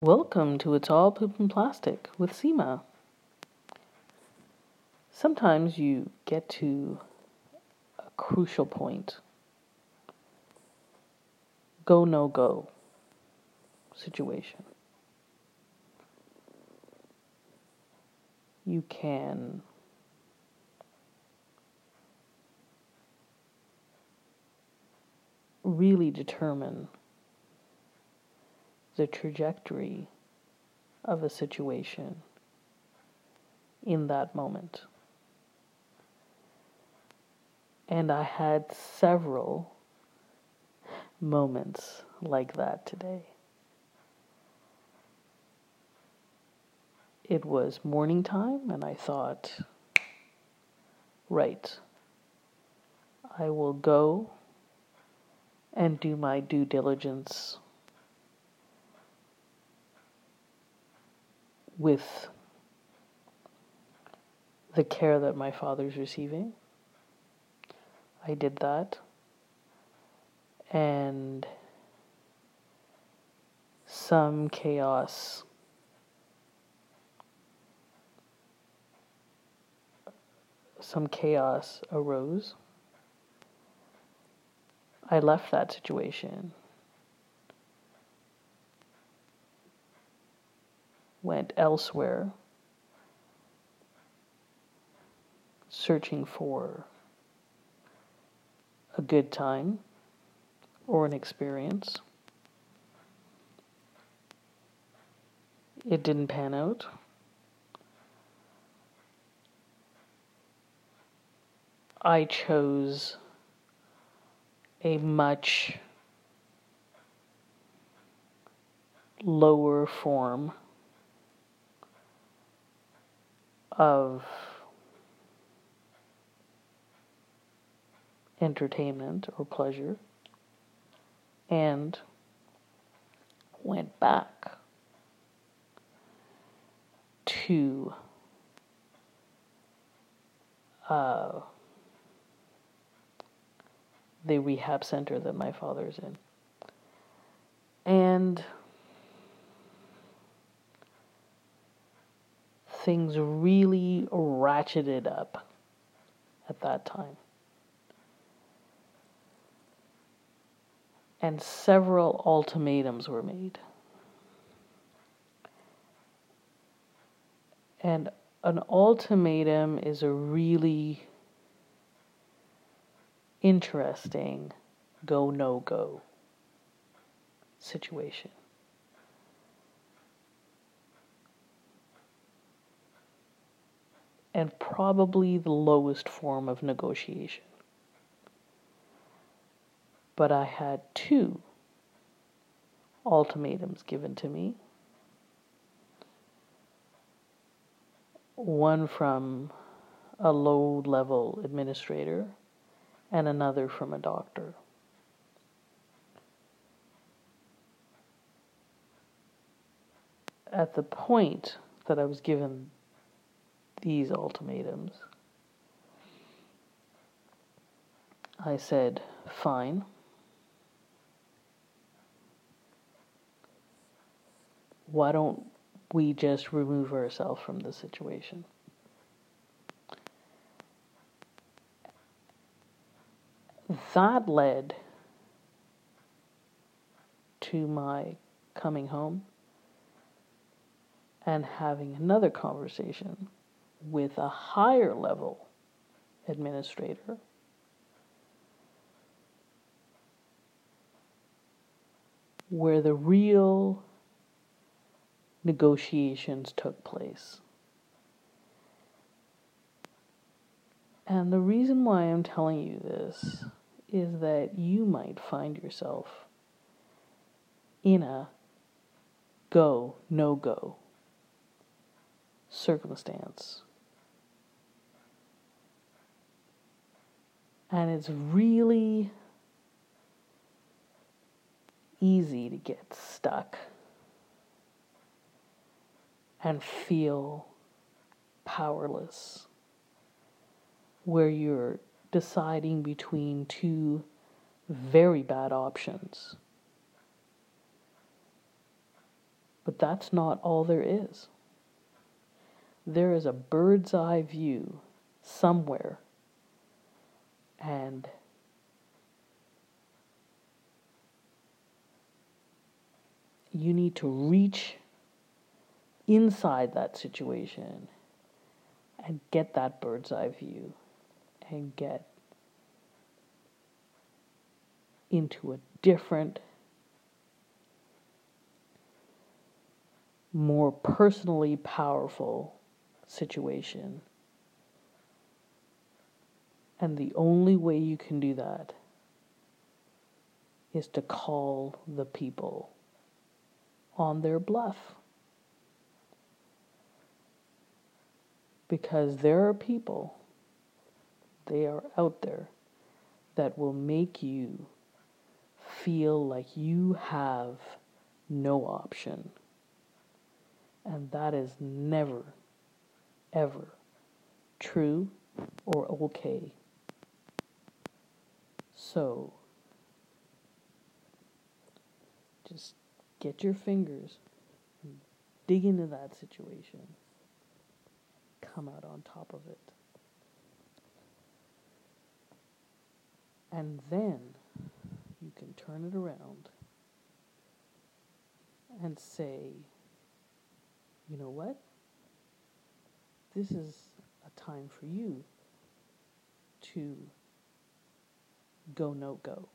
Welcome to It's All Poop and Plastic with Seema. Sometimes you get to a crucial point go, no go situation. You can really determine the trajectory of a situation in that moment. And I had several moments like that today. It was morning time, and I thought, right, I will go and do my due diligence with the care that my father's receiving. I did that. And some chaos some chaos arose. I left that situation went elsewhere, searching for a good time or an experience. It didn't pan out. I chose a much lower form of entertainment or pleasure and went back to uh, the rehab center that my father's in. And things really ratcheted up at that time. And several ultimatums were made. And an ultimatum is a really interesting go no go situation. And probably the lowest form of negotiation. But I had two ultimatums given to me one from a low level administrator and another from a doctor. At the point that I was given these ultimatums. I said, fine. Why don't we just remove ourselves from the situation? That led to my coming home and having another conversation with a higher level administrator where the real negotiations took place. And the reason why I'm telling you this is that you might find yourself in a go, no go circumstance And it's really easy to get stuck and feel powerless, where you're deciding between two very bad options. But that's not all there is. There is a bird's eye view somewhere, and you need to reach inside that situation and get that bird's eye view and get into a different, more personally powerful situation. And the only way you can do that is to call the people on their bluff. Because there are people, they are out there, that will make you feel like you have no option. And that is never, ever true or okay. So, just get your fingers and dig into that situation. Come out on top of it. And then you can turn it around and say, you know what? This is a time for you to go no go.